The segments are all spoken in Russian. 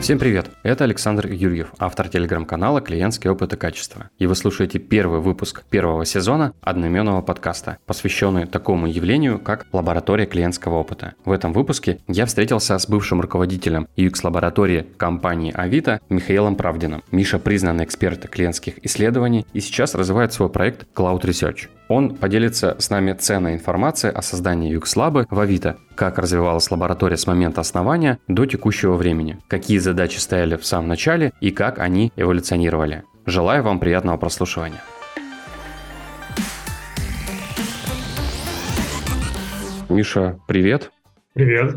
Всем привет! Это Александр Юрьев, автор телеграм-канала «Клиентский опыт и качество». И вы слушаете первый выпуск первого сезона одноименного подкаста, посвященный такому явлению, как лаборатория клиентского опыта. В этом выпуске я встретился с бывшим руководителем UX-лаборатории компании Авито Михаилом Правдиным. Миша признанный эксперт клиентских исследований и сейчас развивает свой проект Cloud Research. Он поделится с нами ценной информацией о создании UX-лабы в Авито, как развивалась лаборатория с момента основания до текущего времени, какие задачи стояли в самом начале и как они эволюционировали. Желаю вам приятного прослушивания. Миша, привет. Привет.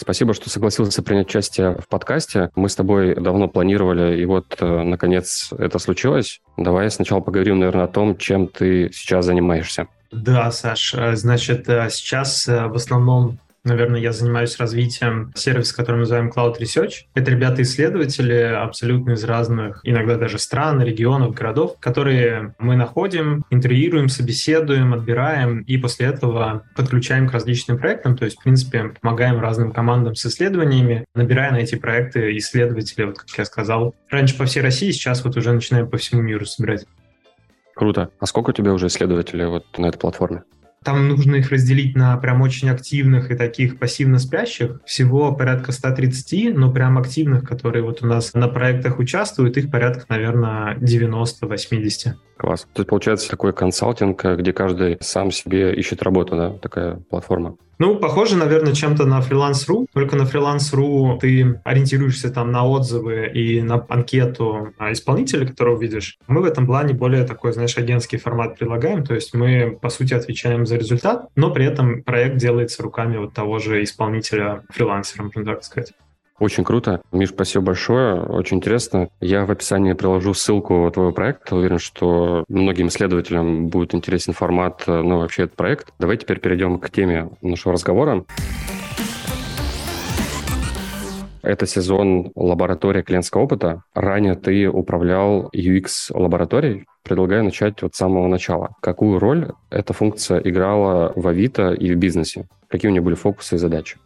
Спасибо, что согласился принять участие в подкасте. Мы с тобой давно планировали, и вот, э, наконец, это случилось. Давай сначала поговорим, наверное, о том, чем ты сейчас занимаешься. Да, Саш, э, значит, э, сейчас в основном Наверное, я занимаюсь развитием сервиса, который мы называем Cloud Research. Это ребята-исследователи абсолютно из разных, иногда даже стран, регионов, городов, которые мы находим, интервьюируем, собеседуем, отбираем и после этого подключаем к различным проектам. То есть, в принципе, помогаем разным командам с исследованиями, набирая на эти проекты исследователей, вот как я сказал. Раньше по всей России, сейчас вот уже начинаем по всему миру собирать. Круто. А сколько у тебя уже исследователей вот на этой платформе? Там нужно их разделить на прям очень активных и таких пассивно спящих. Всего порядка 130, но прям активных, которые вот у нас на проектах участвуют, их порядка, наверное, 90-80. Класс. То есть получается такой консалтинг, где каждый сам себе ищет работу, да, такая платформа? Ну, похоже, наверное, чем-то на Freelance.ru, только на Freelance.ru ты ориентируешься там на отзывы и на анкету исполнителя, которого видишь. Мы в этом плане более такой, знаешь, агентский формат предлагаем, то есть мы, по сути, отвечаем за результат, но при этом проект делается руками вот того же исполнителя фрилансера, можно так сказать. Очень круто. Миш, спасибо большое. Очень интересно. Я в описании приложу ссылку твоего проекта. Уверен, что многим исследователям будет интересен формат, ну, вообще этот проект. Давай теперь перейдем к теме нашего разговора. Это сезон лаборатория клиентского опыта. Ранее ты управлял UX-лабораторией. Предлагаю начать вот с самого начала. Какую роль эта функция играла в Авито и в бизнесе? Какие у нее были фокусы и задачи?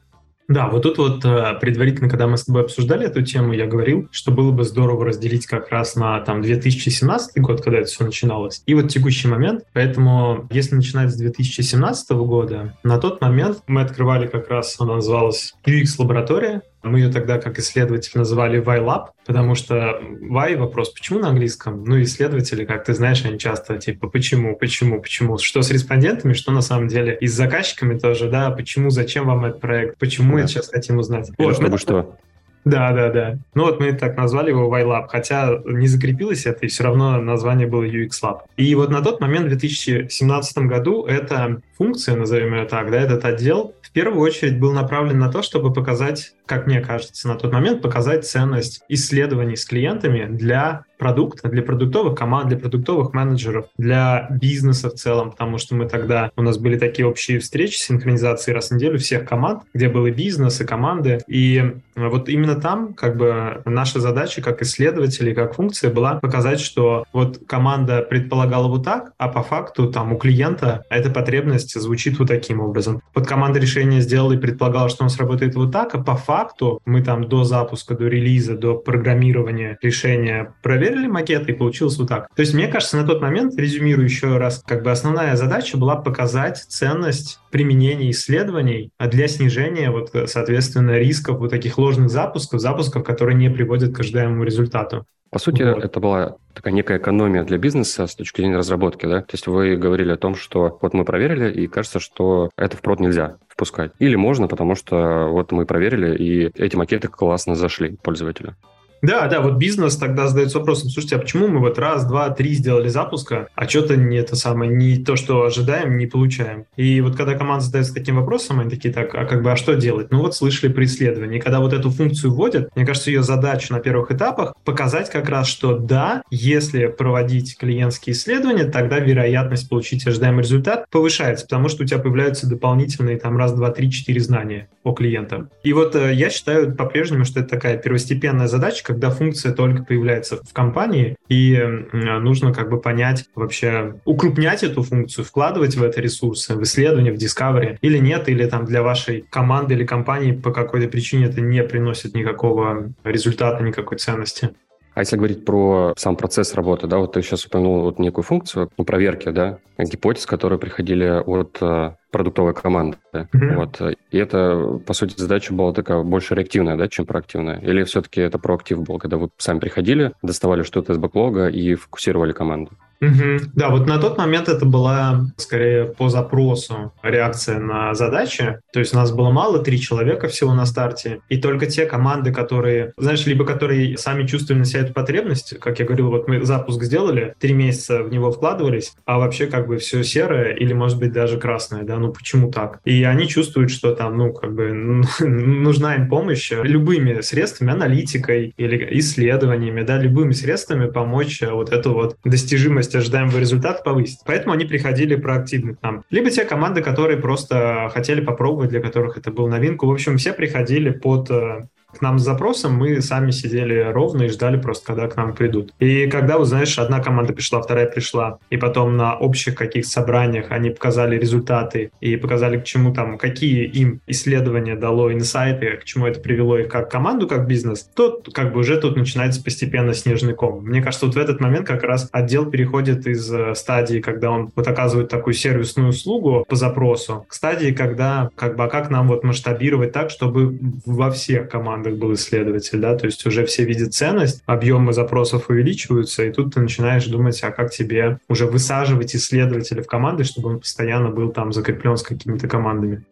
Да, вот тут вот э, предварительно, когда мы с тобой обсуждали эту тему, я говорил, что было бы здорово разделить как раз на там 2017 год, когда это все начиналось, и вот текущий момент. Поэтому, если начинать с 2017 года, на тот момент мы открывали как раз, она называлась UX-лаборатория, мы ее тогда как исследователь называли Y-Lab, потому что Y вопрос, почему на английском? Ну, исследователи, как ты знаешь, они часто типа почему, почему, почему, что с респондентами, что на самом деле и с заказчиками тоже, да, почему, зачем вам этот проект, почему да. это сейчас хотим узнать. Или вот, чтобы что? Да, да, да. Ну вот мы так назвали его Y-Lab, хотя не закрепилось это, и все равно название было UX Lab. И вот на тот момент, в 2017 году, эта функция, назовем ее так, да, этот отдел, в первую очередь был направлен на то, чтобы показать, как мне кажется, на тот момент показать ценность исследований с клиентами для продукта, для продуктовых команд, для продуктовых менеджеров, для бизнеса в целом, потому что мы тогда, у нас были такие общие встречи синхронизации раз в неделю всех команд, где был и бизнес, и команды, и вот именно там как бы наша задача как исследователей, как функция была показать, что вот команда предполагала вот так, а по факту там у клиента эта потребность звучит вот таким образом. Вот команда решения сделала и предполагала, что он сработает вот так, а по факту мы там до запуска, до релиза, до программирования решения проверили, макет, и получилось вот так. То есть, мне кажется, на тот момент, резюмирую еще раз, как бы основная задача была показать ценность применения исследований для снижения, вот, соответственно, рисков вот таких ложных запусков, запусков, которые не приводят к ожидаемому результату. По сути, вот. это была такая некая экономия для бизнеса с точки зрения разработки, да? То есть вы говорили о том, что вот мы проверили, и кажется, что это в нельзя впускать. Или можно, потому что вот мы проверили, и эти макеты классно зашли пользователю. Да, да, вот бизнес тогда задается вопросом, слушайте, а почему мы вот раз, два, три сделали запуска, а что-то не это самое, не то, что ожидаем, не получаем. И вот когда команда задается таким вопросом, они такие, так, а как бы, а что делать? Ну вот слышали при исследовании. Когда вот эту функцию вводят, мне кажется, ее задача на первых этапах показать как раз, что да, если проводить клиентские исследования, тогда вероятность получить ожидаемый результат повышается, потому что у тебя появляются дополнительные там раз, два, три, четыре знания о клиентах. И вот э, я считаю по-прежнему, что это такая первостепенная задача, когда функция только появляется в компании, и нужно как бы понять вообще, укрупнять эту функцию, вкладывать в это ресурсы, в исследование, в discovery, или нет, или там для вашей команды или компании по какой-то причине это не приносит никакого результата, никакой ценности. А если говорить про сам процесс работы, да, вот ты сейчас упомянул вот некую функцию ну, проверки, да, гипотез, которые приходили от э, продуктовой команды. Mm-hmm. Вот. И это, по сути, задача была такая больше реактивная, да, чем проактивная? Или все-таки это проактив был, когда вы сами приходили, доставали что-то из бэклога и фокусировали команду? Угу. Да, вот на тот момент это была скорее по запросу реакция на задачи. То есть у нас было мало, три человека всего на старте, и только те команды, которые, знаешь, либо которые сами чувствовали на себя эту потребность, как я говорил, вот мы запуск сделали, три месяца в него вкладывались, а вообще как бы все серое или, может быть, даже красное, да, ну почему так? И они чувствуют, что там, ну, как бы нужна им помощь любыми средствами, аналитикой или исследованиями, да, любыми средствами помочь вот эту вот достижимость есть ожидаемый результат повысить. Поэтому они приходили проактивно к нам. Либо те команды, которые просто хотели попробовать, для которых это был новинку. В общем, все приходили под э, к нам с запросом, мы сами сидели ровно и ждали просто, когда к нам придут. И когда, вот знаешь, одна команда пришла, вторая пришла, и потом на общих каких собраниях они показали результаты и показали, к чему там, какие им исследования дало инсайты, к чему это привело их как команду, как бизнес, то как бы уже тут начинается постепенно снежный ком. Мне кажется, вот в этот момент как раз отдел переходит из э, стадии, когда он вот оказывает такую сервисную услугу по запросу, к стадии, когда как бы, а как нам вот масштабировать так, чтобы во всех командах командах был исследователь, да, то есть уже все видят ценность, объемы запросов увеличиваются, и тут ты начинаешь думать, а как тебе уже высаживать исследователя в команды, чтобы он постоянно был там закреплен с какими-то командами.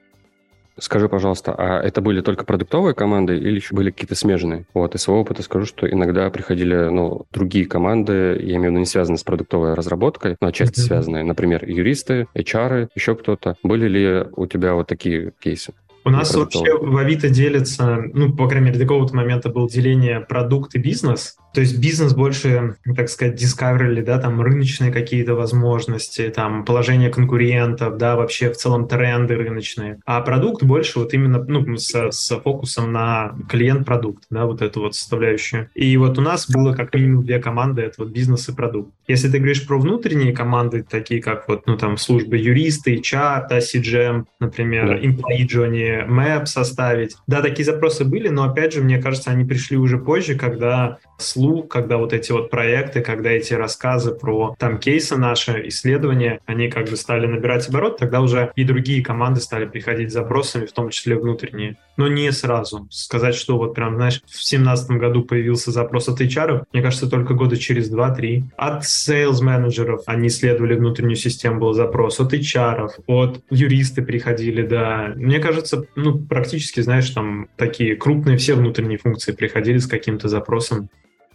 Скажи, пожалуйста, а это были только продуктовые команды или еще были какие-то смежные? Вот, из своего опыта скажу, что иногда приходили, ну, другие команды, я имею в виду не связанные с продуктовой разработкой, но отчасти mm-hmm. связанные, например, юристы, HR, еще кто-то. Были ли у тебя вот такие кейсы? У нас вообще в Авито делится, ну, по крайней мере, до какого-то момента было деление продукт и бизнес. То есть бизнес больше, так сказать, discovery, да, там рыночные какие-то возможности, там положение конкурентов, да, вообще в целом тренды рыночные. А продукт больше вот именно, ну, с, с фокусом на клиент-продукт, да, вот эту вот составляющую. И вот у нас было как минимум две команды, это вот бизнес и продукт. Если ты говоришь про внутренние команды, такие как вот, ну, там, службы юристы, HR, да, CGM, например, да. employee journey, map составить. Да, такие запросы были, но, опять же, мне кажется, они пришли уже позже, когда слух, когда вот эти вот проекты, когда эти рассказы про там кейсы наши, исследования, они как бы стали набирать оборот, тогда уже и другие команды стали приходить с запросами, в том числе внутренние. Но не сразу. Сказать, что вот прям, знаешь, в семнадцатом году появился запрос от HR, мне кажется, только года через 2-3. От sales менеджеров они исследовали внутреннюю систему, был запрос. От HR, от юристы приходили, да. Мне кажется, ну, практически, знаешь, там такие крупные все внутренние функции приходили с каким-то запросом.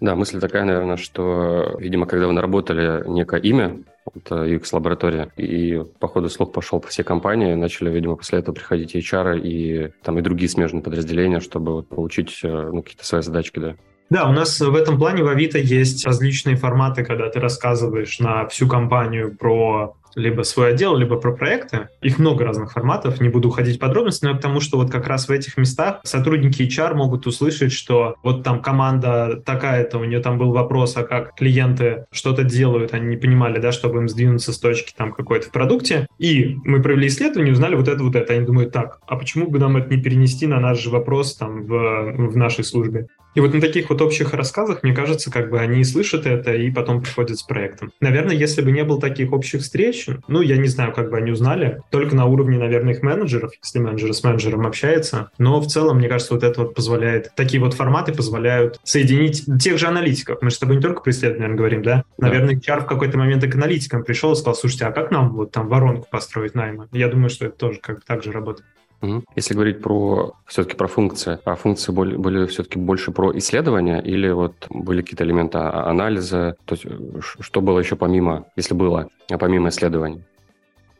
Да, мысль такая, наверное, что, видимо, когда вы наработали некое имя, это UX-лаборатория, и по ходу слух пошел по всей компании, начали, видимо, после этого приходить HR и там и другие смежные подразделения, чтобы вот получить э, ну, какие-то свои задачки, да. Да, у нас в этом плане в Авито есть различные форматы, когда ты рассказываешь на всю компанию про либо свой отдел, либо про проекты. Их много разных форматов, не буду уходить в подробности, но тому, что вот как раз в этих местах сотрудники HR могут услышать, что вот там команда такая-то, у нее там был вопрос, а как клиенты что-то делают, они не понимали, да, чтобы им сдвинуться с точки там какой-то в продукте. И мы провели исследование, узнали вот это, вот это. Они думают, так, а почему бы нам это не перенести на наш же вопрос там в, в нашей службе? И вот на таких вот общих рассказах, мне кажется, как бы они слышат это и потом приходят с проектом. Наверное, если бы не было таких общих встреч, ну, я не знаю, как бы они узнали, только на уровне, наверное, их менеджеров, если менеджер с менеджером общается. Но в целом, мне кажется, вот это вот позволяет, такие вот форматы позволяют соединить тех же аналитиков. Мы же с тобой не только про исследования говорим, да? да. Наверное, HR в какой-то момент и к аналитикам пришел и сказал, слушайте, а как нам вот там воронку построить найма? Я думаю, что это тоже как бы так же работает. Если говорить про все-таки про функции, а функции были, были все-таки больше про исследования или вот были какие-то элементы а, анализа? То есть что было еще помимо, если было, а помимо исследований?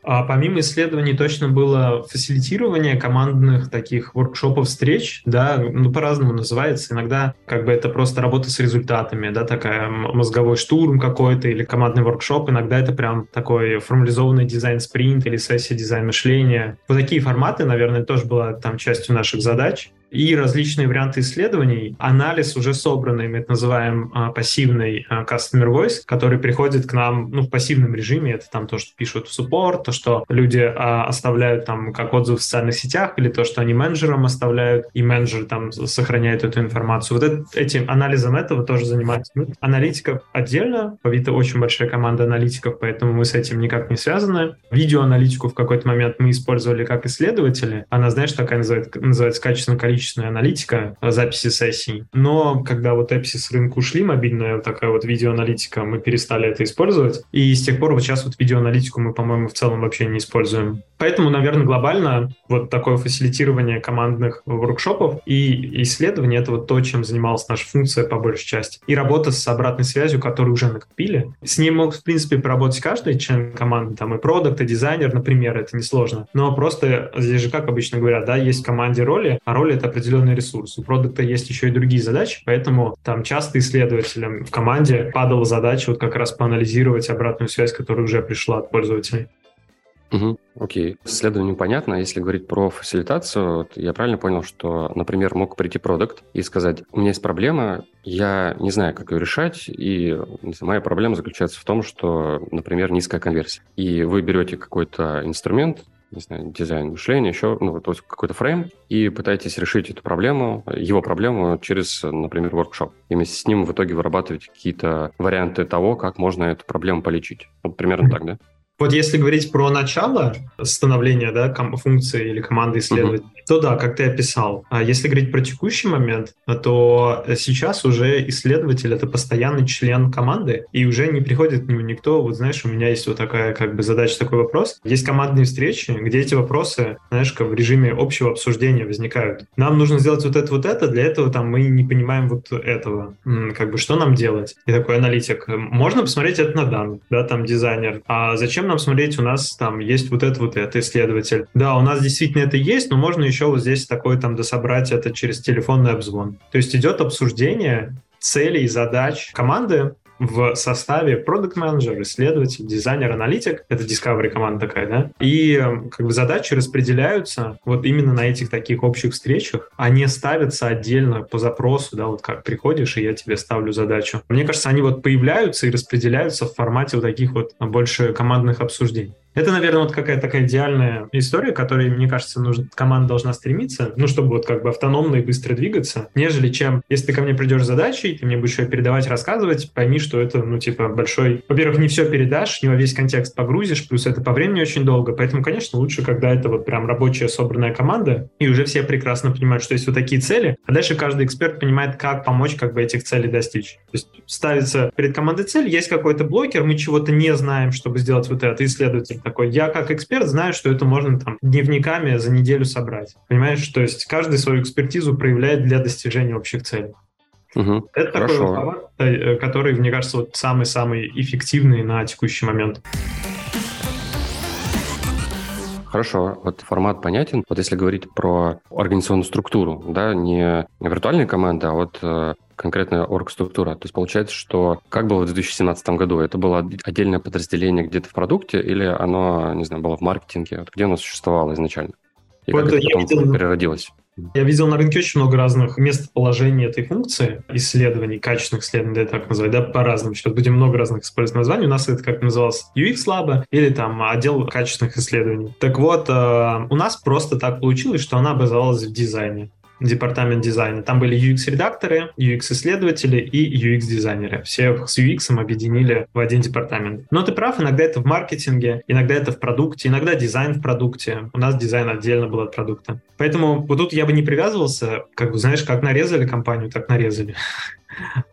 А помимо исследований точно было фасилитирование командных таких воркшопов, встреч, да, ну, по-разному называется. Иногда как бы это просто работа с результатами, да, такая мозговой штурм какой-то или командный воркшоп. Иногда это прям такой формализованный дизайн-спринт или сессия дизайн мышления. Вот такие форматы, наверное, тоже была там частью наших задач. И различные варианты исследований, анализ уже собранный, мы это называем а, пассивный а, customer voice, который приходит к нам ну, в пассивном режиме, это там то, что пишут в суппорт, то, что люди а, оставляют там как отзыв в социальных сетях, или то, что они менеджерам оставляют, и менеджер там сохраняет эту информацию. Вот это, этим анализом этого тоже занимается. Аналитиков отдельно, по Авито очень большая команда аналитиков, поэтому мы с этим никак не связаны. Видеоаналитику в какой-то момент мы использовали как исследователи. Она, знаешь, такая называется, называется качественно-количественная аналитика записи сессий. Но когда вот Эпси с рынка ушли, мобильная вот такая вот видеоаналитика, мы перестали это использовать. И с тех пор вот сейчас вот видеоаналитику мы, по-моему, в целом вообще не используем. Поэтому, наверное, глобально вот такое фасилитирование командных воркшопов и исследование — это вот то, чем занималась наша функция по большей части. И работа с обратной связью, которую уже накопили. С ней мог, в принципе, поработать каждый член команды, там и продукт, и дизайнер, например, это несложно. Но просто здесь же, как обычно говорят, да, есть в команде роли, а роли — это определенный ресурс. У продукта есть еще и другие задачи, поэтому там часто исследователям в команде падала задача вот как раз поанализировать обратную связь, которая уже пришла от пользователей. Угу, окей. С исследованием понятно. Если говорить про фасилитацию, я правильно понял, что, например, мог прийти продукт и сказать, у меня есть проблема, я не знаю, как ее решать, и моя проблема заключается в том, что, например, низкая конверсия. И вы берете какой-то инструмент, не знаю, дизайн мышления, еще, ну, то есть какой-то фрейм, и пытаетесь решить эту проблему, его проблему через, например, воркшоп. И вместе с ним в итоге вырабатываете какие-то варианты того, как можно эту проблему полечить. Вот примерно так, да? Вот если говорить про начало становления да, функции или команды исследователей, uh-huh. то да, как ты описал. А если говорить про текущий момент, то сейчас уже исследователь — это постоянный член команды, и уже не приходит к нему никто. Вот знаешь, у меня есть вот такая как бы задача, такой вопрос. Есть командные встречи, где эти вопросы, знаешь, как в режиме общего обсуждения возникают. Нам нужно сделать вот это, вот это, для этого там мы не понимаем вот этого. Как бы что нам делать? И такой аналитик. Можно посмотреть это на данных, да, там дизайнер. А зачем нам смотреть, у нас там есть вот это, вот это, исследователь. Да, у нас действительно это есть, но можно еще вот здесь такое там дособрать это через телефонный обзвон. То есть идет обсуждение целей, задач команды, в составе продукт менеджер исследователь, дизайнер, аналитик. Это Discovery команда такая, да? И эм, как бы задачи распределяются вот именно на этих таких общих встречах. Они ставятся отдельно по запросу, да, вот как приходишь, и я тебе ставлю задачу. Мне кажется, они вот появляются и распределяются в формате вот таких вот больше командных обсуждений. Это, наверное, вот какая-то такая идеальная история, которой, мне кажется, нужно, команда должна стремиться, ну, чтобы вот как бы автономно и быстро двигаться, нежели чем, если ты ко мне придешь с задачей, ты мне будешь ее передавать, рассказывать, пойми, что это, ну, типа, большой... Во-первых, не все передашь, не во весь контекст погрузишь, плюс это по времени очень долго, поэтому, конечно, лучше, когда это вот прям рабочая собранная команда, и уже все прекрасно понимают, что есть вот такие цели, а дальше каждый эксперт понимает, как помочь как бы этих целей достичь. То есть ставится перед командой цель, есть какой-то блокер, мы чего-то не знаем, чтобы сделать вот это, исследователь такой, я как эксперт знаю, что это можно там дневниками за неделю собрать. Понимаешь, то есть каждый свою экспертизу проявляет для достижения общих целей. Угу, это хорошо. такой формат, э, который, мне кажется, вот самый-самый эффективный на текущий момент. Хорошо, вот формат понятен. Вот если говорить про организационную структуру, да, не виртуальные команды, а вот э, конкретная оргструктура. То есть получается, что как было в 2017 году? Это было отдельное подразделение где-то в продукте или оно, не знаю, было в маркетинге? Вот где оно существовало изначально? И вот как это потом видел... переродилось? Я видел на рынке очень много разных местоположений этой функции, исследований, качественных исследований, да, так называть, да, по-разному. Сейчас будем много разных использовать названий. У нас это как называлось UX Lab или там отдел качественных исследований. Так вот, э, у нас просто так получилось, что она образовалась в дизайне департамент дизайна. Там были UX-редакторы, UX-исследователи и UX-дизайнеры. Всех с UX объединили в один департамент. Но ты прав, иногда это в маркетинге, иногда это в продукте, иногда дизайн в продукте. У нас дизайн отдельно был от продукта. Поэтому вот тут я бы не привязывался, как бы, знаешь, как нарезали компанию, так нарезали.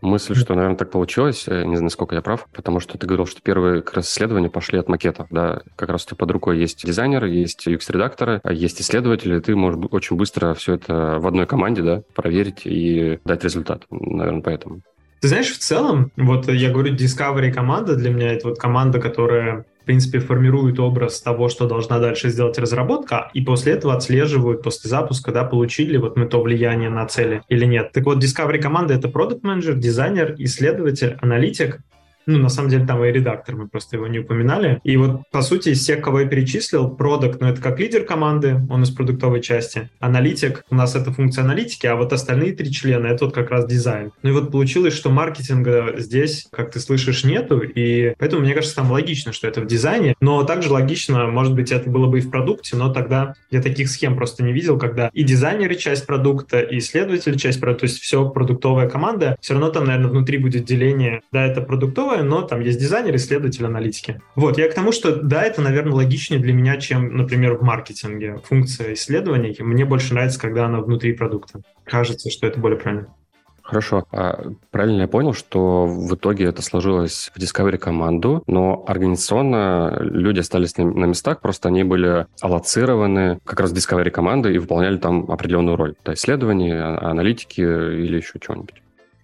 Мысль, что, наверное, так получилось, э, не знаю, насколько я прав, потому что ты говорил, что первые как раз исследования пошли от макетов, да, как раз ты под рукой есть дизайнеры, есть UX-редакторы, а есть исследователи, ты можешь очень быстро все это в одной команде, да, проверить и дать результат, наверное, поэтому. Ты знаешь, в целом, вот я говорю, Discovery команда для меня это вот команда, которая в принципе, формируют образ того, что должна дальше сделать разработка, и после этого отслеживают после запуска, да, получили вот мы то влияние на цели или нет. Так вот, Discovery команда — это продукт менеджер дизайнер, исследователь, аналитик, Ну, на самом деле, там и редактор, мы просто его не упоминали. И вот, по сути, из всех, кого я перечислил, продукт, ну, это как лидер команды, он из продуктовой части. Аналитик, у нас это функция аналитики, а вот остальные три члена, это вот как раз дизайн. Ну и вот получилось, что маркетинга здесь, как ты слышишь, нету, и поэтому, мне кажется, там логично, что это в дизайне, но также логично, может быть, это было бы и в продукте, но тогда я таких схем просто не видел, когда и дизайнеры часть продукта, и исследователи часть продукта, то есть все продуктовая команда, все равно там, наверное, внутри будет деление, да, это продуктовое, но там есть дизайнер, исследователь, аналитики. Вот, я к тому, что да, это, наверное, логичнее для меня, чем, например, в маркетинге. Функция исследований, мне больше нравится, когда она внутри продукта. Кажется, что это более правильно. Хорошо. А правильно я понял, что в итоге это сложилось в Discovery команду, но организационно люди остались на, на местах, просто они были аллоцированы как раз в Discovery команды и выполняли там определенную роль. Это исследования, а, аналитики или еще чего-нибудь.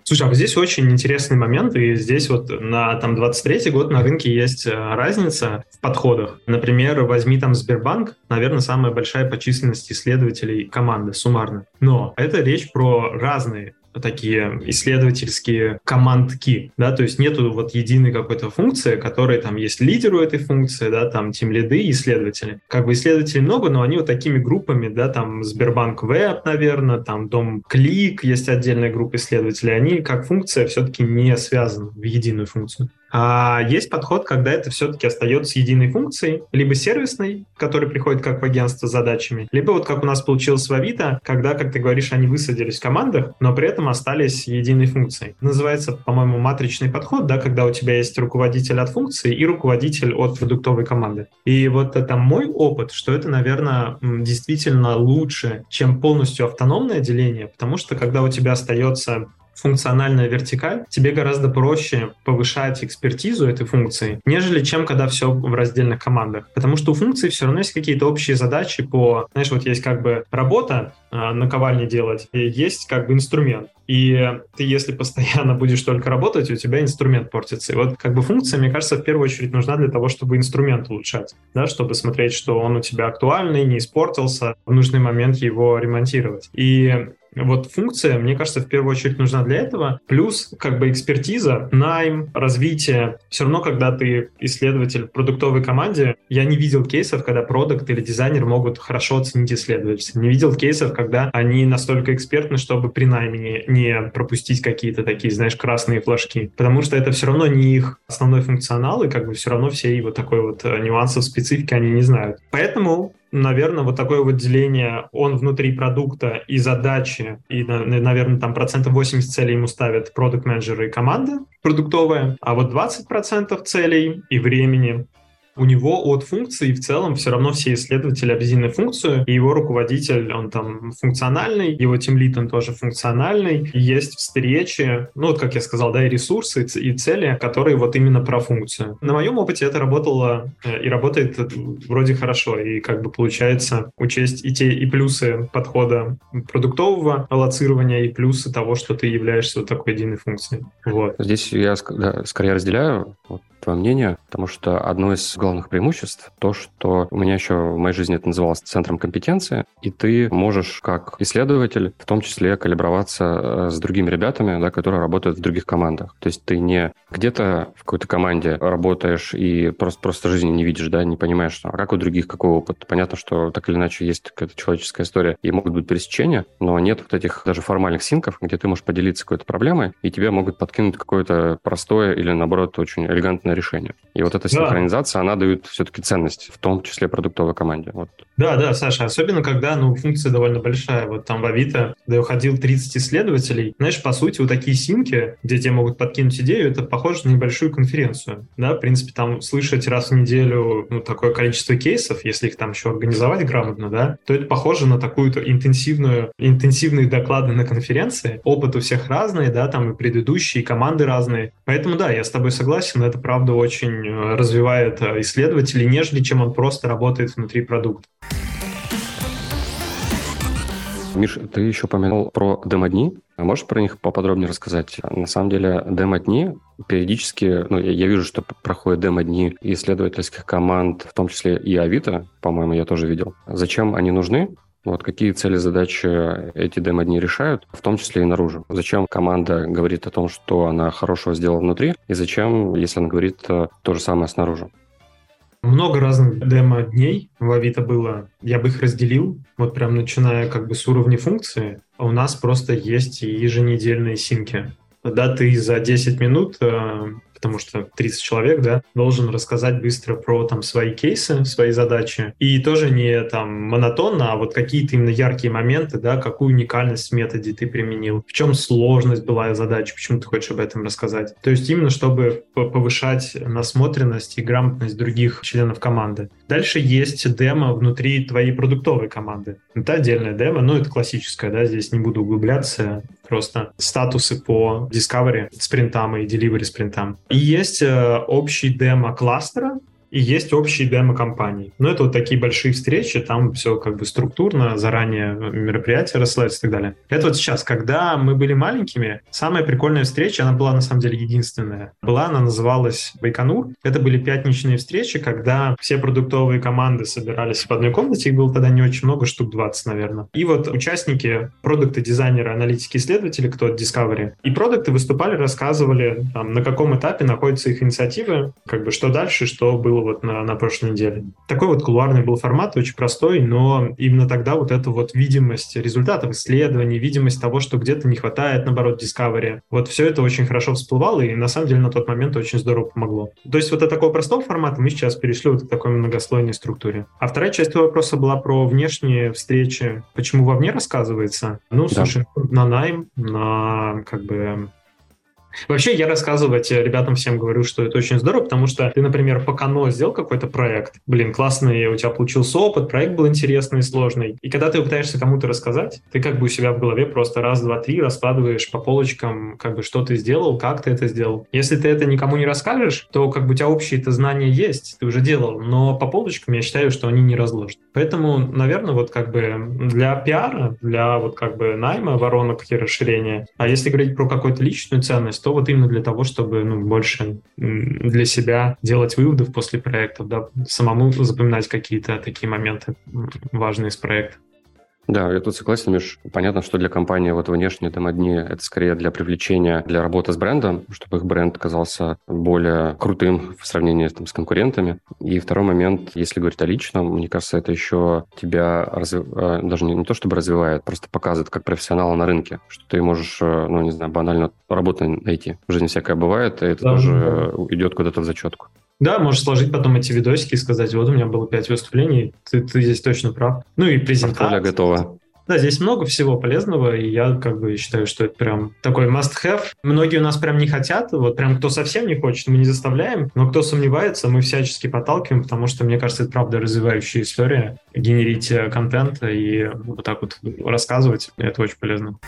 Слушай, а здесь очень интересный момент, и здесь вот на там 23-й год на рынке есть э, разница в подходах. Например, возьми там Сбербанк, наверное, самая большая по численности исследователей команды суммарно. Но это речь про разные такие исследовательские командки, да, то есть нету вот единой какой-то функции, которая там есть лидеру этой функции, да, там тем лиды и исследователи. Как бы исследователей много, но они вот такими группами, да, там Сбербанк Веб, наверное, там Дом Клик, есть отдельная группа исследователей, они как функция все-таки не связаны в единую функцию. А есть подход, когда это все-таки остается единой функцией, либо сервисной, который приходит как в агентство с задачами, либо вот как у нас получилось в Авито, когда, как ты говоришь, они высадились в командах, но при этом остались единой функцией. Называется, по-моему, матричный подход, да, когда у тебя есть руководитель от функции и руководитель от продуктовой команды. И вот это мой опыт, что это, наверное, действительно лучше, чем полностью автономное деление, потому что когда у тебя остается функциональная вертикаль, тебе гораздо проще повышать экспертизу этой функции, нежели чем когда все в раздельных командах. Потому что у функции все равно есть какие-то общие задачи по, знаешь, вот есть как бы работа, э, наковальни делать, и есть как бы инструмент. И ты, если постоянно будешь только работать, у тебя инструмент портится. И вот как бы функция, мне кажется, в первую очередь нужна для того, чтобы инструмент улучшать, да, чтобы смотреть, что он у тебя актуальный, не испортился, в нужный момент его ремонтировать. И вот функция, мне кажется, в первую очередь нужна для этого. Плюс как бы экспертиза, найм, развитие. Все равно, когда ты исследователь в продуктовой команде, я не видел кейсов, когда продукт или дизайнер могут хорошо оценить исследователя. Не видел кейсов, когда они настолько экспертны, чтобы при найме не, пропустить какие-то такие, знаешь, красные флажки. Потому что это все равно не их основной функционал, и как бы все равно все его такой вот э, нюансов специфики они не знают. Поэтому наверное, вот такое вот деление, он внутри продукта и задачи, и, наверное, там процентов 80 целей ему ставят продукт менеджеры и команда продуктовая, а вот 20% целей и времени у него от функции в целом все равно все исследователи объединены функцию, и его руководитель, он там функциональный, его тимлит, он тоже функциональный, и есть встречи, ну, вот как я сказал, да, и ресурсы, и цели, которые вот именно про функцию. На моем опыте это работало э, и работает вроде хорошо, и как бы получается учесть и те, и плюсы подхода продуктового аллоцирования, и плюсы того, что ты являешься вот такой единой функцией. Вот. Здесь я да, скорее разделяю вот, твое мнение, потому что одно из главных преимуществ то, что у меня еще в моей жизни это называлось центром компетенции, и ты можешь как исследователь в том числе калиброваться э, с другими ребятами, да, которые работают в других командах. То есть ты не где-то в какой-то команде работаешь и просто, просто жизни не видишь, да, не понимаешь, а как у других, какой опыт. Понятно, что так или иначе есть какая-то человеческая история, и могут быть пересечения, но нет вот этих даже формальных синков, где ты можешь поделиться какой-то проблемой, и тебе могут подкинуть какое-то простое или, наоборот, очень элегантное решение. И вот эта да. синхронизация, она дает все-таки ценность, в том числе продуктовой команде. Вот. Да, да, Саша, особенно когда ну, функция довольно большая. Вот там в Авито, когда я уходил 30 исследователей, знаешь, по сути, вот такие синки, где тебе могут подкинуть идею, это похоже на небольшую конференцию. Да, в принципе, там слышать раз в неделю ну, такое количество кейсов, если их там еще организовать грамотно, да, то это похоже на такую-то интенсивную, интенсивные доклады на конференции. Опыт у всех разный, да, там и предыдущие, и команды разные. Поэтому, да, я с тобой согласен, это правда очень э, развивает э, исследователей, нежели чем он просто работает внутри продукта. Миш, ты еще упомянул про демо-дни. А можешь про них поподробнее рассказать? На самом деле, демо-дни периодически, ну, я, я вижу, что проходят демо-дни исследовательских команд, в том числе и Авито, по-моему, я тоже видел. Зачем они нужны? Вот какие цели, задачи эти демо-дни решают, в том числе и наружу. Зачем команда говорит о том, что она хорошего сделала внутри, и зачем, если она говорит э, то же самое снаружи. Много разных демо-дней в Авито было. Я бы их разделил, вот прям начиная как бы с уровня функции. А у нас просто есть еженедельные синки. Да, ты за 10 минут э, потому что 30 человек, да, должен рассказать быстро про там свои кейсы, свои задачи. И тоже не там монотонно, а вот какие-то именно яркие моменты, да, какую уникальность в методе ты применил, в чем сложность была задача, почему ты хочешь об этом рассказать. То есть именно чтобы повышать насмотренность и грамотность других членов команды. Дальше есть демо внутри твоей продуктовой команды. Это отдельная демо, ну это классическая, да, здесь не буду углубляться просто статусы по Discovery спринтам и Delivery спринтам. И есть э, общий демо кластера, и есть общие демо-компании. Но это вот такие большие встречи, там все как бы структурно, заранее мероприятия рассылаются и так далее. Это вот сейчас, когда мы были маленькими, самая прикольная встреча, она была на самом деле единственная. Была, она называлась Байконур. Это были пятничные встречи, когда все продуктовые команды собирались в одной комнате, их было тогда не очень много, штук 20, наверное. И вот участники, продукты, дизайнеры, аналитики, исследователи, кто от Discovery, и продукты выступали, рассказывали, там, на каком этапе находятся их инициативы, как бы что дальше, что было было вот на, на прошлой неделе. Такой вот кулуарный был формат, очень простой, но именно тогда вот эта вот видимость результатов исследований, видимость того, что где-то не хватает, наоборот, Discovery, вот все это очень хорошо всплывало, и на самом деле на тот момент очень здорово помогло. То есть вот от такого простого формата мы сейчас перешли вот к такой многослойной структуре. А вторая часть вопроса была про внешние встречи. Почему вовне рассказывается? Ну, да. слушай, на найм, на как бы Вообще, я рассказывать э, ребятам всем говорю, что это очень здорово, потому что ты, например, по Кано сделал какой-то проект, блин, классный, у тебя получился опыт, проект был интересный и сложный. И когда ты пытаешься кому-то рассказать, ты как бы у себя в голове просто раз, два, три раскладываешь по полочкам, как бы, что ты сделал, как ты это сделал. Если ты это никому не расскажешь, то как бы у тебя общие это знания есть, ты уже делал, но по полочкам я считаю, что они не разложены. Поэтому, наверное, вот как бы для пиара, для вот как бы найма воронок и расширения, а если говорить про какую-то личную ценность, то вот именно для того, чтобы ну, больше для себя делать выводов после проектов, да, самому запоминать какие-то такие моменты важные из проекта. Да, я тут согласен, Миш. Понятно, что для компании вот внешние демо-дни это скорее для привлечения, для работы с брендом, чтобы их бренд казался более крутым в сравнении там, с конкурентами. И второй момент, если говорить о личном, мне кажется, это еще тебя разв... Э, даже не, не то чтобы развивает, просто показывает как профессионала на рынке, что ты можешь, э, ну, не знаю, банально работу найти. В жизни всякое бывает, и это да, тоже да. идет куда-то в зачетку. Да, можешь сложить потом эти видосики и сказать, вот у меня было пять выступлений, ты, ты здесь точно прав. Ну и презентация. Портфолио готово. Да, здесь много всего полезного, и я как бы считаю, что это прям такой must-have. Многие у нас прям не хотят, вот прям кто совсем не хочет, мы не заставляем, но кто сомневается, мы всячески подталкиваем, потому что, мне кажется, это правда развивающая история, генерить э, контент и вот так вот рассказывать, это очень полезно.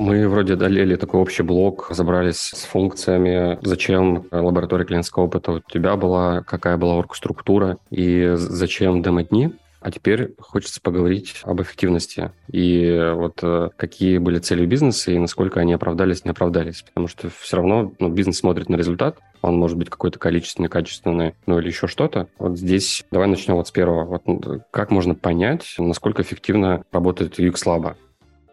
Мы вроде долели такой общий блок, разобрались с функциями, зачем лаборатория клиентского опыта у тебя была, какая была оргструктура и зачем демо-дни. А теперь хочется поговорить об эффективности и вот э, какие были цели бизнеса и насколько они оправдались, не оправдались. Потому что все равно ну, бизнес смотрит на результат, он может быть какой-то количественный, качественный, ну или еще что-то. Вот здесь давай начнем вот с первого. Вот как можно понять, насколько эффективно работает UX Lab?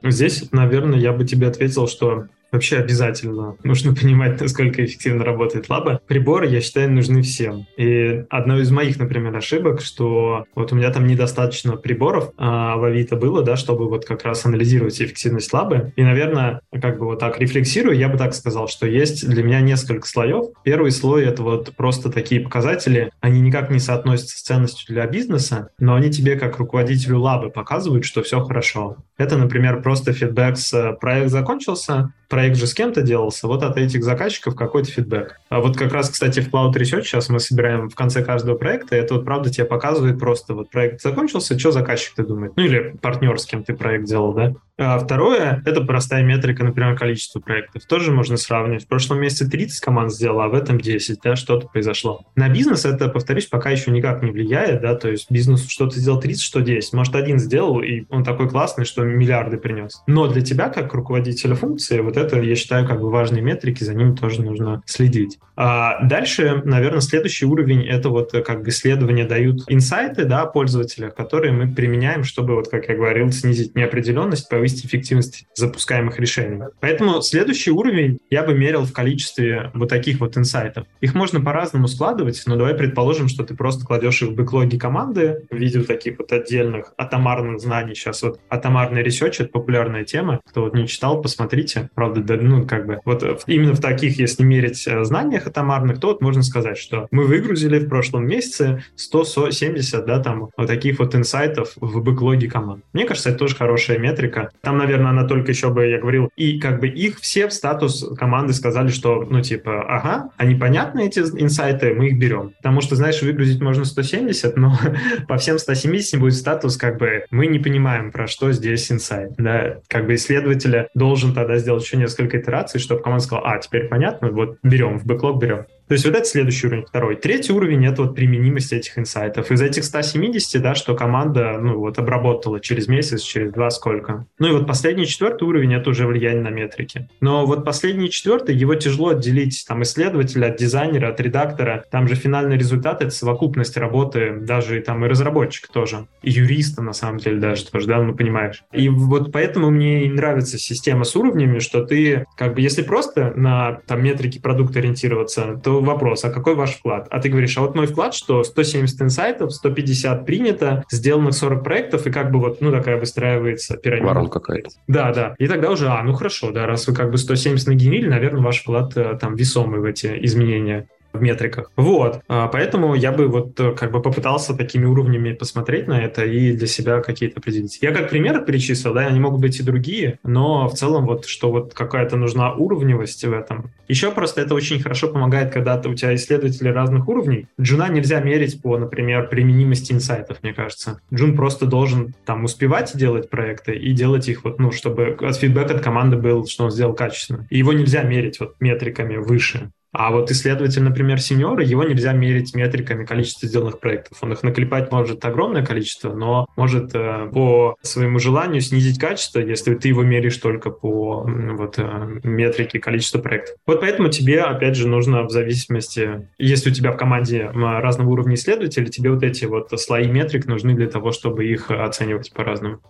Здесь, наверное, я бы тебе ответил, что Вообще обязательно нужно понимать, насколько эффективно работает лаба. Приборы, я считаю, нужны всем. И одна из моих, например, ошибок, что вот у меня там недостаточно приборов а в Авито было, да, чтобы вот как раз анализировать эффективность лабы. И, наверное, как бы вот так рефлексирую, я бы так сказал, что есть для меня несколько слоев. Первый слой — это вот просто такие показатели, они никак не соотносятся с ценностью для бизнеса, но они тебе как руководителю лабы показывают, что все хорошо. Это, например, просто фидбэк с э, проект закончился, проект же с кем-то делался, вот от этих заказчиков какой-то фидбэк. А вот как раз, кстати, в Cloud Research сейчас мы собираем в конце каждого проекта, это вот правда тебе показывает просто, вот проект закончился, что заказчик ты думает? Ну или партнер, с кем ты проект делал, да? А второе — это простая метрика, например, количество проектов. Тоже можно сравнивать. В прошлом месяце 30 команд сделала, а в этом 10, да, что-то произошло. На бизнес это, повторюсь, пока еще никак не влияет, да, то есть бизнес что-то сделал 30, что 10. Может, один сделал, и он такой классный, что миллиарды принес. Но для тебя, как руководителя функции, вот это, я считаю, как бы важные метрики, за ними тоже нужно следить. А дальше, наверное, следующий уровень — это вот как бы исследования дают инсайты, да, пользователя, которые мы применяем, чтобы, вот, как я говорил, снизить неопределенность, повысить эффективность запускаемых решений. Поэтому следующий уровень я бы мерил в количестве вот таких вот инсайтов. Их можно по-разному складывать, но давай предположим, что ты просто кладешь их в бэклоги команды в виде вот таких вот отдельных атомарных знаний. Сейчас вот атомарный ресерч — это популярная тема. Кто вот не читал, посмотрите. Правда, да, ну, как бы, вот именно в таких, если мерить э, знаниях атомарных, то вот можно сказать, что мы выгрузили в прошлом месяце 170, да, там, вот таких вот инсайтов в бэклоге команд. Мне кажется, это тоже хорошая метрика. Там, наверное, она только еще бы, я говорил, и как бы их все в статус команды сказали, что, ну, типа, ага, они понятны, эти инсайты, мы их берем. Потому что, знаешь, выгрузить можно 170, но по всем 170 будет статус, как бы, мы не понимаем, про что здесь инсайт. Да, как бы исследователя должен тогда сделать еще несколько итераций, чтобы команда сказала, а, теперь понятно, вот берем, в бэклог берем. То есть вот это следующий уровень, второй. Третий уровень — это вот применимость этих инсайтов. Из этих 170, да, что команда, ну, вот обработала через месяц, через два, сколько. Ну и вот последний четвертый уровень — это уже влияние на метрики. Но вот последний четвертый, его тяжело отделить там исследователя от дизайнера, от редактора. Там же финальный результат — это совокупность работы даже и там и разработчика тоже, и юриста на самом деле даже тоже, да, ну понимаешь. И вот поэтому мне и нравится система с уровнями, что ты как бы если просто на там метрики продукта ориентироваться, то вопрос, а какой ваш вклад? А ты говоришь, а вот мой вклад, что 170 инсайтов, 150 принято, сделано 40 проектов, и как бы вот, ну, такая выстраивается пирамида. Воронка какая-то. Да, да. И тогда уже, а, ну хорошо, да, раз вы как бы 170 нагенили, наверное, ваш вклад э, там весомый в эти изменения в метриках. Вот, а, поэтому я бы вот э, как бы попытался такими уровнями посмотреть на это и для себя какие-то определить. Я как пример перечислил, да, они могут быть и другие, но в целом вот, что вот какая-то нужна уровневость в этом. Еще просто это очень хорошо помогает, когда у тебя исследователи разных уровней. Джуна нельзя мерить по, например, применимости инсайтов, мне кажется. Джун просто должен там успевать делать проекты и делать их вот, ну, чтобы от фидбэк от команды был, что он сделал качественно. И его нельзя мерить вот метриками выше. А вот исследователь, например, сеньора, его нельзя мерить метриками количества сделанных проектов. Он их наклепать может огромное количество, но может э, по своему желанию снизить качество, если ты его меришь только по вот, э, метрике количества проектов. Вот поэтому тебе, опять же, нужно в зависимости, если у тебя в команде разного уровня исследователей, тебе вот эти вот слои метрик нужны для того, чтобы их оценивать по-разному.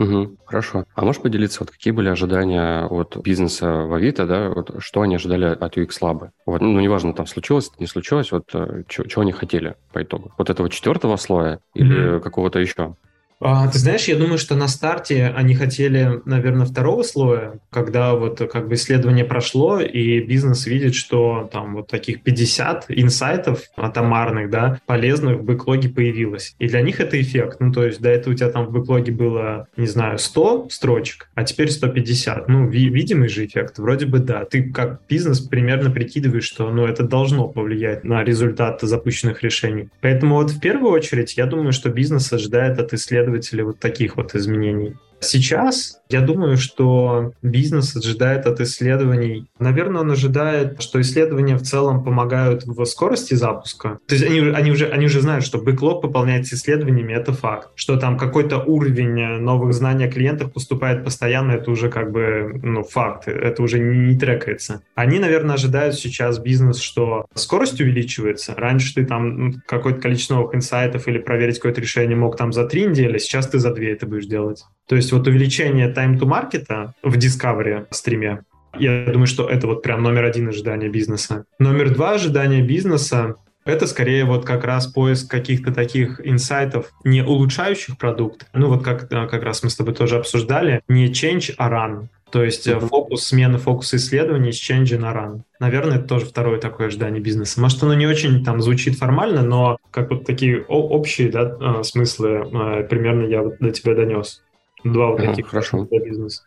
Угу, хорошо. А можешь поделиться, вот какие были ожидания от бизнеса в Авито, да, вот что они ожидали от UX Lab? Вот, ну, неважно, там случилось, не случилось, вот э, что они хотели по итогу? Вот этого четвертого слоя или mm какого-то еще? А, ты знаешь, я думаю, что на старте они хотели, наверное, второго слоя, когда вот как бы исследование прошло, и бизнес видит, что там вот таких 50 инсайтов атомарных, да, полезных в бэклоге появилось. И для них это эффект. Ну, то есть до этого у тебя там в бэклоге было, не знаю, 100 строчек, а теперь 150. Ну, ви- видимый же эффект. Вроде бы да. Ты как бизнес примерно прикидываешь, что ну, это должно повлиять на результат запущенных решений. Поэтому вот в первую очередь я думаю, что бизнес ожидает от исследования последователи вот таких вот изменений. Сейчас я думаю, что бизнес ожидает от исследований. Наверное, он ожидает, что исследования в целом помогают в скорости запуска. То есть они, они, уже, они уже знают, что бэклог пополняется исследованиями, это факт. Что там какой-то уровень новых знаний о клиентах поступает постоянно, это уже как бы ну, факт, это уже не, не трекается. Они, наверное, ожидают сейчас бизнес, что скорость увеличивается. Раньше ты там какое-то количество новых инсайтов или проверить какое-то решение мог там за три недели, сейчас ты за две это будешь делать. То есть вот увеличение time to market в Discovery стриме, я думаю, что это вот прям номер один ожидания бизнеса. Номер два ожидания бизнеса это скорее вот как раз поиск каких-то таких инсайтов, не улучшающих продукт. Ну вот как, как раз мы с тобой тоже обсуждали, не change, а run. То есть mm-hmm. фокус, смена фокуса исследований с change на run. Наверное, это тоже второе такое ожидание бизнеса. Может, оно не очень там звучит формально, но как вот такие общие да, а, смыслы а, примерно я вот до тебя донес. Два вот таких хорошо. для бизнеса.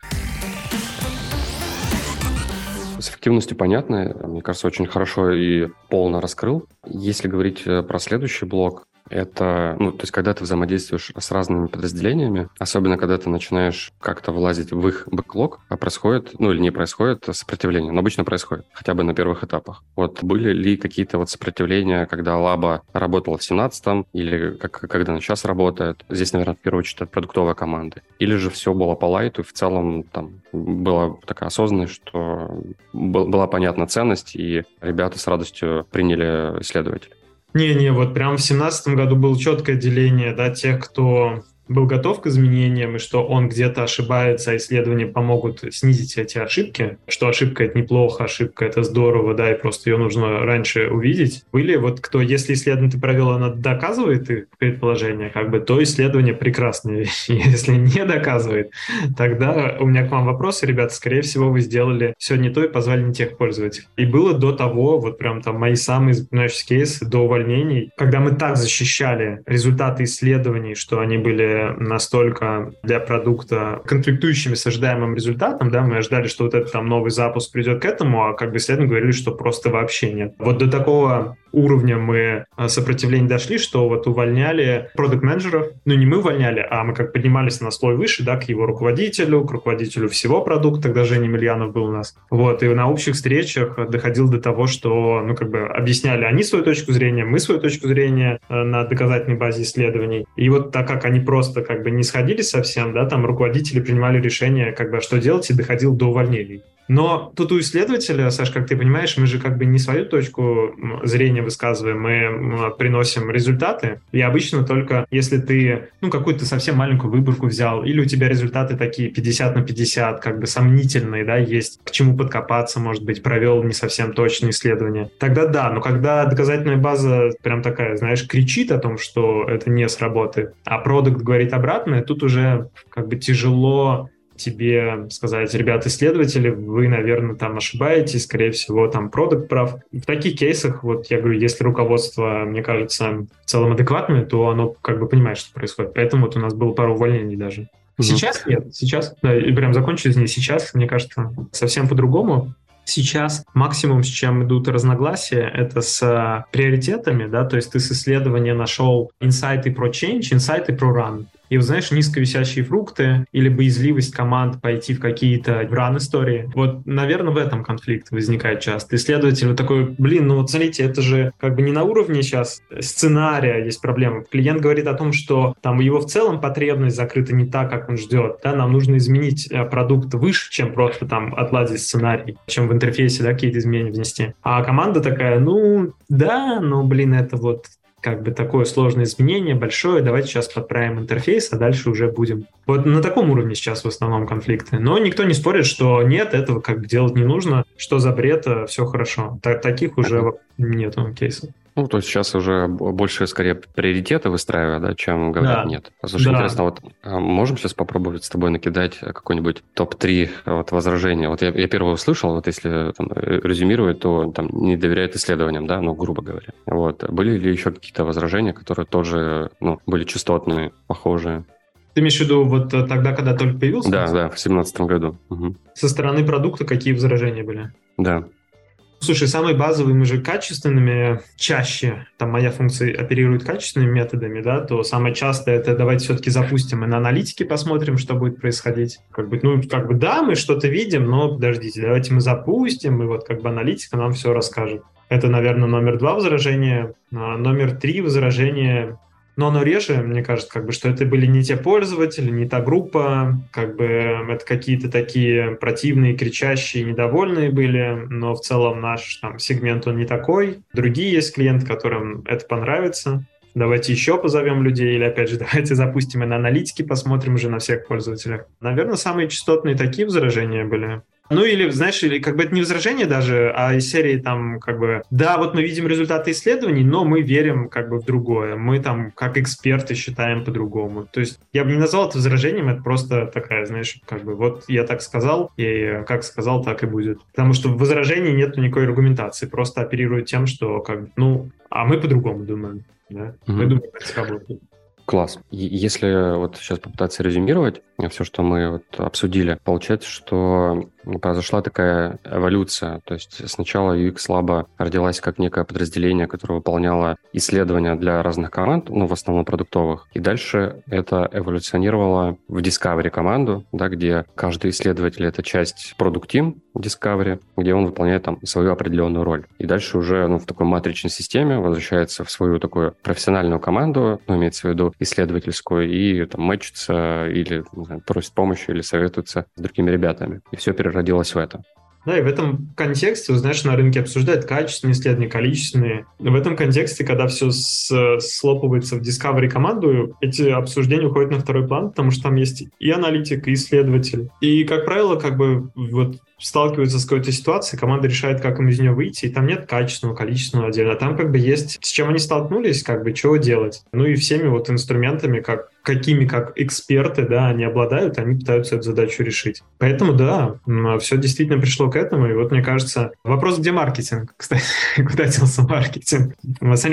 С эффективностью понятно. Мне кажется, очень хорошо и полно раскрыл. Если говорить э, про следующий блок, Это, ну, то есть, когда ты взаимодействуешь с разными подразделениями, особенно когда ты начинаешь как-то вылазить в их бэклог, а происходит, ну, или не происходит сопротивление, но обычно происходит, хотя бы на первых этапах. Вот были ли какие-то вот сопротивления, когда лаба работала в 17-м, или как, когда она сейчас работает? Здесь, наверное, в первую очередь от продуктовой команды. Или же все было по лайту, и в целом там была такая осознанность, что была понятна ценность, и ребята с радостью приняли исследователя. Не-не, вот прям в семнадцатом году было четкое деление, да, тех, кто был готов к изменениям, и что он где-то ошибается, а исследования помогут снизить эти ошибки, что ошибка — это неплохо, ошибка — это здорово, да, и просто ее нужно раньше увидеть. Были вот кто, если исследование ты провел, оно доказывает их предположение, как бы, то исследование прекрасная вещь. Если не доказывает, тогда у меня к вам вопросы, ребята, скорее всего, вы сделали все не то и позвали не тех пользователей. И было до того, вот прям там мои самые запоминающиеся кейсы до увольнений, когда мы так защищали результаты исследований, что они были настолько для продукта конфликтующими с ожидаемым результатом, да, мы ожидали, что вот этот там новый запуск придет к этому, а как бы исследования говорили, что просто вообще нет. Вот до такого уровня мы а, сопротивления дошли, что вот увольняли продукт-менеджеров, ну не мы увольняли, а мы как поднимались на слой выше, да, к его руководителю, к руководителю всего продукта, тогда Женя Емельянов был у нас. Вот, и на общих встречах доходил до того, что, ну, как бы объясняли они свою точку зрения, мы свою точку зрения э, на доказательной базе исследований. И вот так как они просто как бы не сходились совсем, да, там руководители принимали решение, как бы, что делать, и доходил до увольнений. Но тут у исследователя, Саш, как ты понимаешь, мы же как бы не свою точку зрения высказываем, мы приносим результаты. И обычно только если ты, ну, какую-то совсем маленькую выборку взял, или у тебя результаты такие 50 на 50, как бы сомнительные, да, есть к чему подкопаться, может быть, провел не совсем точное исследование. Тогда да, но когда доказательная база прям такая, знаешь, кричит о том, что это не сработает, а продукт говорит обратное, тут уже как бы тяжело тебе сказать, ребят, исследователи, вы, наверное, там ошибаетесь, скорее всего, там продукт прав. В таких кейсах, вот я говорю, если руководство, мне кажется, в целом адекватное, то оно как бы понимает, что происходит. Поэтому вот у нас было пару увольнений даже. Сейчас нет, сейчас, да, и прям закончились не сейчас, мне кажется, совсем по-другому. Сейчас максимум, с чем идут разногласия, это с приоритетами, да, то есть ты с исследования нашел инсайты про change, инсайты про run и, вот, знаешь, низковисящие фрукты или боязливость команд пойти в какие-то ран-истории. Вот, наверное, в этом конфликт возникает часто. Исследователь вот такой, блин, ну вот смотрите, это же как бы не на уровне сейчас сценария есть проблема. Клиент говорит о том, что там его в целом потребность закрыта не так, как он ждет. Да, нам нужно изменить э, продукт выше, чем просто там отладить сценарий, чем в интерфейсе да, какие-то изменения внести. А команда такая, ну да, но, блин, это вот как бы такое сложное изменение, большое, давайте сейчас подправим интерфейс, а дальше уже будем. Вот на таком уровне сейчас в основном конфликты. Но никто не спорит, что нет, этого как бы делать не нужно, что за бред, э, все хорошо. Так, таких уже нету кейсов. Ну, то есть сейчас уже больше, скорее, приоритеты выстраивая, да, чем говорят да. нет. Слушай, да. интересно, вот а можем сейчас попробовать с тобой накидать какой-нибудь топ-3 вот, возражения? Вот я, я первое услышал, вот если там, резюмировать, то там не доверяют исследованиям, да, ну, грубо говоря. Вот. Были ли еще какие-то возражения, которые тоже, ну, были частотные, похожие? Ты имеешь в виду вот тогда, когда только появился? Да, да, в семнадцатом году. Угу. Со стороны продукта какие возражения были? Да. Слушай, самые базовые мы же качественными чаще, там моя функция оперирует качественными методами, да, то самое частое это давайте все-таки запустим и на аналитике посмотрим, что будет происходить. Как бы, ну, как бы да, мы что-то видим, но подождите, давайте мы запустим, и вот как бы аналитика нам все расскажет. Это, наверное, номер два возражения. А номер три возражения но оно реже, мне кажется, как бы, что это были не те пользователи, не та группа, как бы это какие-то такие противные, кричащие, недовольные были, но в целом наш там сегмент, он не такой. Другие есть клиенты, которым это понравится. Давайте еще позовем людей, или опять же, давайте запустим и на аналитике, посмотрим уже на всех пользователях. Наверное, самые частотные такие возражения были. Ну или, знаешь, или как бы это не возражение даже, а из серии там как бы, да, вот мы видим результаты исследований, но мы верим как бы в другое. Мы там как эксперты считаем по-другому. То есть я бы не назвал это возражением, это просто такая, знаешь, как бы вот я так сказал, и как сказал, так и будет. Потому что в возражении нет никакой аргументации, просто оперируют тем, что как ну, а мы по-другому думаем. Да? Mm-hmm. Мы думаем, как Класс. Если вот сейчас попытаться резюмировать, все, что мы вот обсудили. Получается, что произошла такая эволюция. То есть сначала UX Lab родилась как некое подразделение, которое выполняло исследования для разных команд, ну, в основном продуктовых. И дальше это эволюционировало в Discovery команду, да, где каждый исследователь — это часть Product Team Discovery, где он выполняет там свою определенную роль. И дальше уже ну, в такой матричной системе возвращается в свою такую профессиональную команду, ну, имеется в виду исследовательскую, и там мэчится или знаю, просит помощи или советуется с другими ребятами. И все переродилось в это. Да, и в этом контексте, знаешь, на рынке обсуждают качественные исследования, количественные. В этом контексте, когда все с, слопывается в Discovery команду, эти обсуждения уходят на второй план, потому что там есть и аналитик, и исследователь. И, как правило, как бы вот сталкиваются с какой-то ситуацией, команда решает, как им из нее выйти, и там нет качественного, количественного отдела. А там как бы есть, с чем они столкнулись, как бы, чего делать. Ну и всеми вот инструментами, как какими как эксперты, да, они обладают, они пытаются эту задачу решить. Поэтому, да, все действительно пришло к этому, и вот мне кажется, вопрос, где маркетинг, кстати, куда делся маркетинг?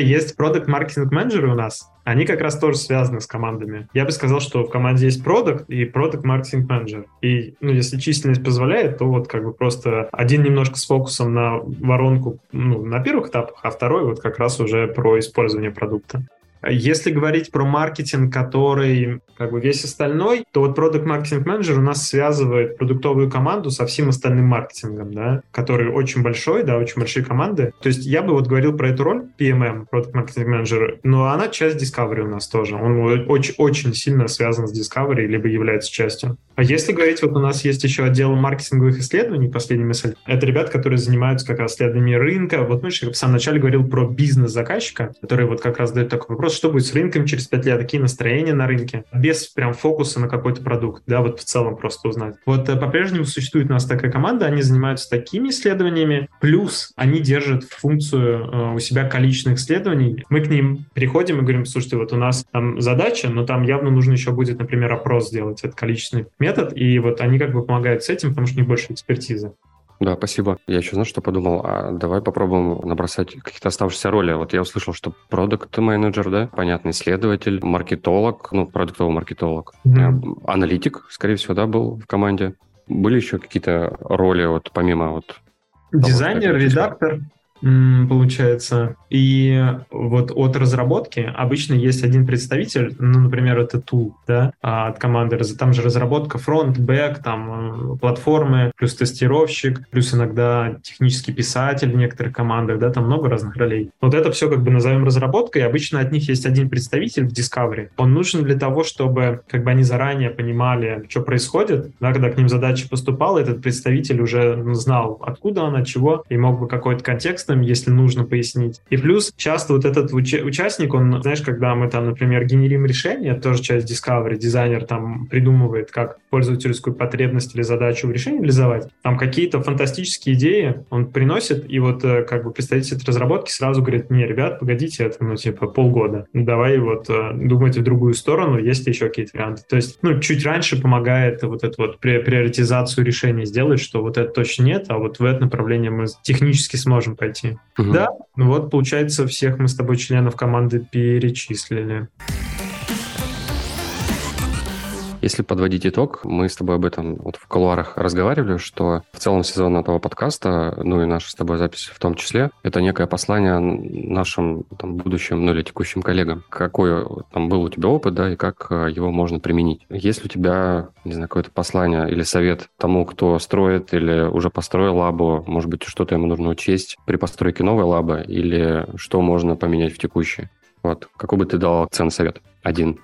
Деле есть продукт маркетинг менеджеры у нас, они как раз тоже связаны с командами. Я бы сказал, что в команде есть продукт и продукт маркетинг менеджер. И, ну, если численность позволяет, то вот как бы просто один немножко с фокусом на воронку ну, на первых этапах, а второй вот как раз уже про использование продукта. Если говорить про маркетинг, который как бы весь остальной, то вот продукт маркетинг менеджер у нас связывает продуктовую команду со всем остальным маркетингом, да, который очень большой, да, очень большие команды. То есть я бы вот говорил про эту роль PMM, продукт маркетинг менеджер, но она часть Discovery у нас тоже. Он очень, очень сильно связан с Discovery, либо является частью. А если говорить, вот у нас есть еще отдел маркетинговых исследований, последняя мысль, это ребята, которые занимаются как раз исследованиями рынка. Вот мы же в самом начале говорил про бизнес заказчика, который вот как раз задает такой вопрос, что будет с рынком через пять лет, какие настроения на рынке, без прям фокуса на какой-то продукт, да, вот в целом просто узнать. Вот э, по-прежнему существует у нас такая команда, они занимаются такими исследованиями, плюс они держат функцию э, у себя количественных исследований. Мы к ним приходим и говорим, слушайте, вот у нас там задача, но там явно нужно еще будет, например, опрос сделать, это количественный метод, и вот они как бы помогают с этим, потому что у них больше экспертизы. Да, спасибо. Я еще, знаешь, что подумал? А давай попробуем набросать какие-то оставшиеся роли. Вот я услышал, что продукт менеджер да, понятный исследователь, маркетолог, ну, продуктовый маркетолог, mm-hmm. аналитик, скорее всего, да, был в команде. Были еще какие-то роли, вот помимо вот... Дизайнер, того, редактор, получается. И вот от разработки обычно есть один представитель, ну, например, это tool, да, а, от команды. Там же разработка фронт, бэк, там э, платформы, плюс тестировщик, плюс иногда технический писатель в некоторых командах, да, там много разных ролей. Вот это все как бы назовем разработкой. Обычно от них есть один представитель в Discovery. Он нужен для того, чтобы как бы они заранее понимали, что происходит, да, когда к ним задача поступала, этот представитель уже знал, откуда она, чего, и мог бы какой-то контекст текстом, если нужно пояснить. И плюс часто вот этот уч- участник, он, знаешь, когда мы там, например, генерим решение, тоже часть Discovery, дизайнер там придумывает, как пользовательскую потребность или задачу в решении реализовать, там какие-то фантастические идеи он приносит, и вот э, как бы представитель разработки сразу говорит, не, ребят, погодите, это, ну, типа, полгода, давай вот э, думайте в другую сторону, есть еще какие-то варианты. То есть, ну, чуть раньше помогает вот эту вот приоритизацию решений сделать, что вот это точно нет, а вот в это направление мы технически сможем пойти пойти. Угу. Да, ну вот, получается, всех мы с тобой членов команды перечислили. Если подводить итог, мы с тобой об этом вот в колуарах разговаривали, что в целом сезон этого подкаста, ну и наша с тобой запись в том числе, это некое послание нашим там, будущим, ну или текущим коллегам. Какой там был у тебя опыт, да, и как э, его можно применить. Есть ли у тебя, не знаю, какое-то послание или совет тому, кто строит или уже построил лабу, может быть, что-то ему нужно учесть при постройке новой лабы, или что можно поменять в текущей? Вот, какой бы ты дал ценный совет? Один.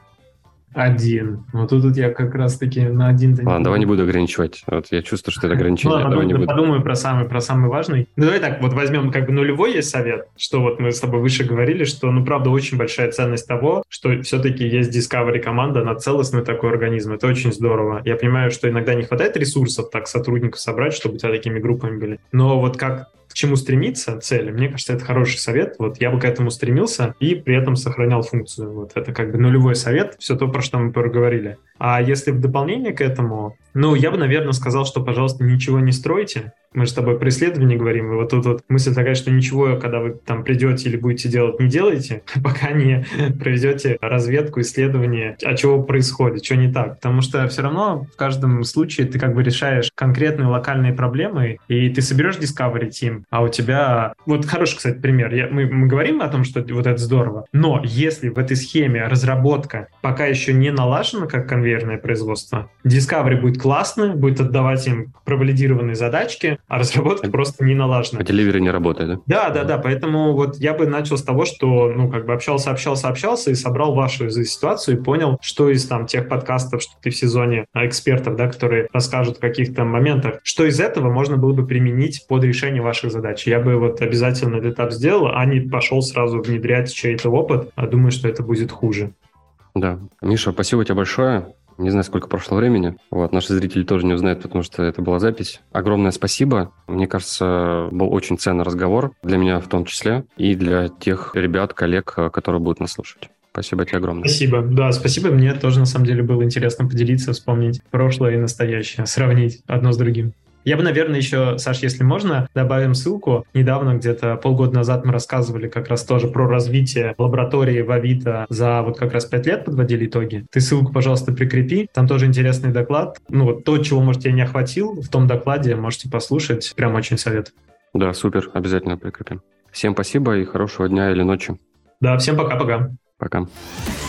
Один. Вот тут, я как раз-таки на один... Ладно, не давай не буду ограничивать. Вот я чувствую, что это ограничение. Ладно, давай не буду. подумаю про самый, про самый важный. Ну, давай так, вот возьмем как бы нулевой есть совет, что вот мы с тобой выше говорили, что, ну, правда, очень большая ценность того, что все-таки есть Discovery команда на целостный такой организм. Это очень здорово. Я понимаю, что иногда не хватает ресурсов так сотрудников собрать, чтобы у тебя такими группами были. Но вот как чему стремиться, цели, мне кажется, это хороший совет. Вот я бы к этому стремился и при этом сохранял функцию. Вот это как бы нулевой совет, все то, про что мы проговорили. А если в дополнение к этому, ну, я бы, наверное, сказал, что, пожалуйста, ничего не стройте, мы же с тобой про исследование говорим, и вот тут вот мысль такая, что ничего, когда вы там придете или будете делать, не делайте, пока не проведете разведку, исследование, а чего происходит, что не так. Потому что все равно в каждом случае ты как бы решаешь конкретные локальные проблемы, и ты соберешь Discovery Team, а у тебя... Вот хороший, кстати, пример. Я, мы, мы говорим о том, что вот это здорово, но если в этой схеме разработка пока еще не налажена как конвейерное производство, Discovery будет классно, будет отдавать им провалидированные задачки, а разработка просто не налажена. А Delivery не работает, да? Да, да, да. Поэтому вот я бы начал с того, что, ну, как бы общался, общался, общался и собрал вашу ситуацию и понял, что из там тех подкастов, что ты в сезоне а, экспертов, да, которые расскажут о каких-то моментах, что из этого можно было бы применить под решение ваших задач. Я бы вот обязательно этот этап сделал, а не пошел сразу внедрять чей-то опыт, а думаю, что это будет хуже. Да. Миша, спасибо тебе большое. Не знаю, сколько прошло времени. Вот, наши зрители тоже не узнают, потому что это была запись. Огромное спасибо. Мне кажется, был очень ценный разговор. Для меня в том числе. И для тех ребят, коллег, которые будут нас слушать. Спасибо тебе огромное. Спасибо. Да, спасибо. Мне тоже, на самом деле, было интересно поделиться, вспомнить прошлое и настоящее, сравнить одно с другим. Я бы, наверное, еще, Саш, если можно, добавим ссылку. Недавно, где-то полгода назад мы рассказывали как раз тоже про развитие лаборатории в Авито за вот как раз пять лет подводили итоги. Ты ссылку, пожалуйста, прикрепи. Там тоже интересный доклад. Ну вот то, чего, может, я не охватил в том докладе, можете послушать. Прям очень советую. Да, супер. Обязательно прикрепим. Всем спасибо и хорошего дня или ночи. Да, всем пока-пока. Пока. -пока. пока.